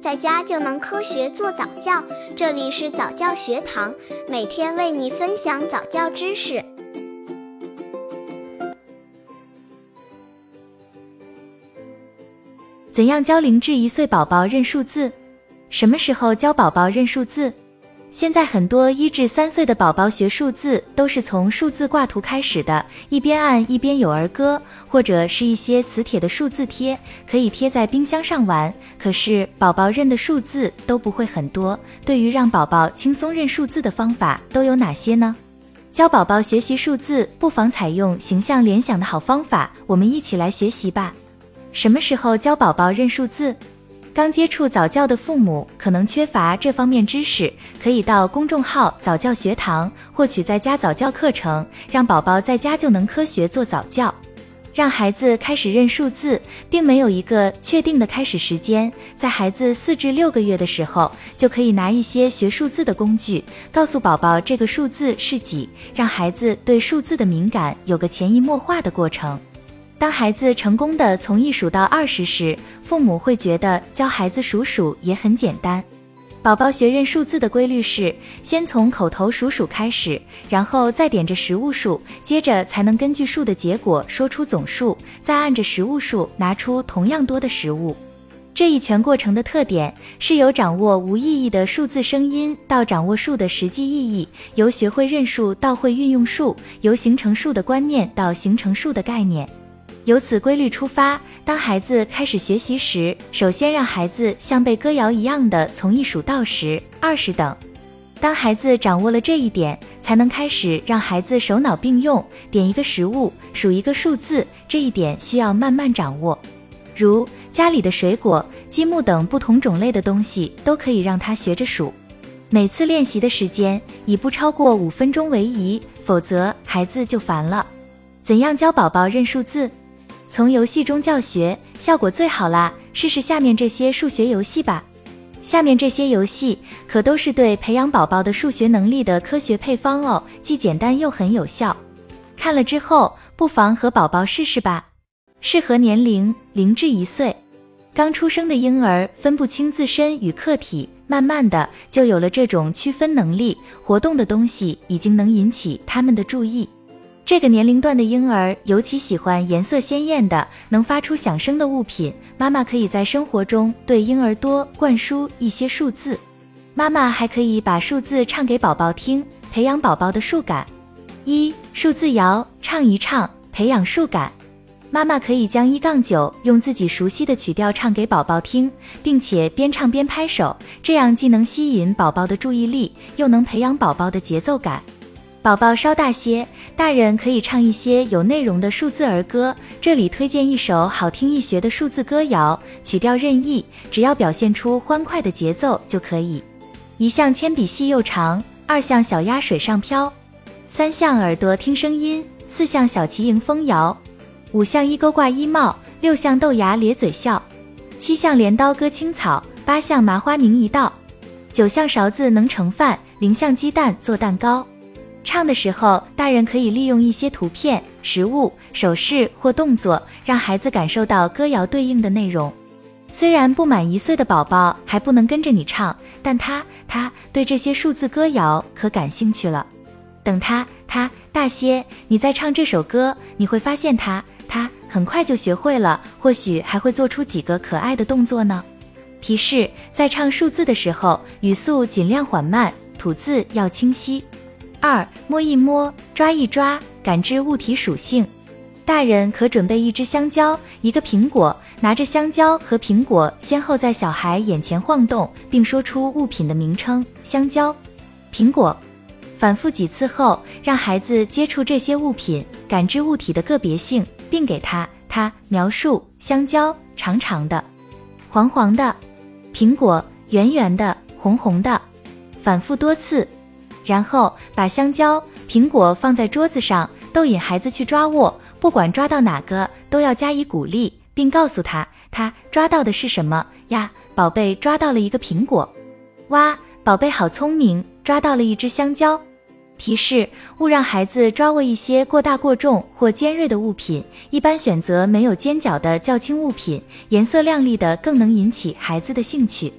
在家就能科学做早教。这里是早教学堂，每天为你分享早教知识。怎样教零至一岁宝宝认数字？什么时候教宝宝认数字？现在很多一至三岁的宝宝学数字都是从数字挂图开始的，一边按一边有儿歌，或者是一些磁铁的数字贴，可以贴在冰箱上玩。可是宝宝认的数字都不会很多。对于让宝宝轻松认数字的方法都有哪些呢？教宝宝学习数字，不妨采用形象联想的好方法，我们一起来学习吧。什么时候教宝宝认数字？刚接触早教的父母可能缺乏这方面知识，可以到公众号早教学堂获取在家早教课程，让宝宝在家就能科学做早教。让孩子开始认数字，并没有一个确定的开始时间，在孩子四至六个月的时候，就可以拿一些学数字的工具，告诉宝宝这个数字是几，让孩子对数字的敏感有个潜移默化的过程。当孩子成功的从一数到二十时，父母会觉得教孩子数数也很简单。宝宝学认数字的规律是，先从口头数数开始，然后再点着实物数，接着才能根据数的结果说出总数，再按着实物数拿出同样多的食物。这一全过程的特点是由掌握无意义的数字声音到掌握数的实际意义，由学会认数到会运用数，由形成数的观念到形成数的概念。由此规律出发，当孩子开始学习时，首先让孩子像背歌谣一样的从一数到十、二十等。当孩子掌握了这一点，才能开始让孩子手脑并用，点一个食物，数一个数字。这一点需要慢慢掌握。如家里的水果、积木等不同种类的东西，都可以让他学着数。每次练习的时间以不超过五分钟为宜，否则孩子就烦了。怎样教宝宝认数字？从游戏中教学效果最好啦！试试下面这些数学游戏吧。下面这些游戏可都是对培养宝宝的数学能力的科学配方哦，既简单又很有效。看了之后，不妨和宝宝试试吧。适合年龄零至一岁。刚出生的婴儿分不清自身与客体，慢慢的就有了这种区分能力。活动的东西已经能引起他们的注意。这个年龄段的婴儿尤其喜欢颜色鲜艳的、能发出响声的物品。妈妈可以在生活中对婴儿多灌输一些数字。妈妈还可以把数字唱给宝宝听，培养宝宝的数感。一数字谣，唱一唱，培养数感。妈妈可以将一杠九用自己熟悉的曲调唱给宝宝听，并且边唱边拍手，这样既能吸引宝宝的注意力，又能培养宝宝的节奏感。宝宝稍大些，大人可以唱一些有内容的数字儿歌。这里推荐一首好听易学的数字歌谣，曲调任意，只要表现出欢快的节奏就可以。一项铅笔细又长，二项小鸭水上漂，三项耳朵听声音，四项小旗迎风摇，五项衣钩挂衣帽，六项豆芽咧嘴笑，七项镰刀割青草，八项麻花拧一道，九项勺子能盛饭，零项鸡蛋做蛋糕。唱的时候，大人可以利用一些图片、实物、手势或动作，让孩子感受到歌谣对应的内容。虽然不满一岁的宝宝还不能跟着你唱，但他他对这些数字歌谣可感兴趣了。等他他大些，你再唱这首歌，你会发现他他很快就学会了，或许还会做出几个可爱的动作呢。提示：在唱数字的时候，语速尽量缓慢，吐字要清晰。二摸一摸，抓一抓，感知物体属性。大人可准备一只香蕉，一个苹果，拿着香蕉和苹果先后在小孩眼前晃动，并说出物品的名称：香蕉、苹果。反复几次后，让孩子接触这些物品，感知物体的个别性，并给他他描述：香蕉长长的，黄黄的；苹果圆圆的，红红的。反复多次。然后把香蕉、苹果放在桌子上，逗引孩子去抓握，不管抓到哪个，都要加以鼓励，并告诉他，他抓到的是什么呀？宝贝抓到了一个苹果，哇，宝贝好聪明，抓到了一只香蕉。提示：勿让孩子抓握一些过大、过重或尖锐的物品，一般选择没有尖角的较轻物品，颜色亮丽的更能引起孩子的兴趣。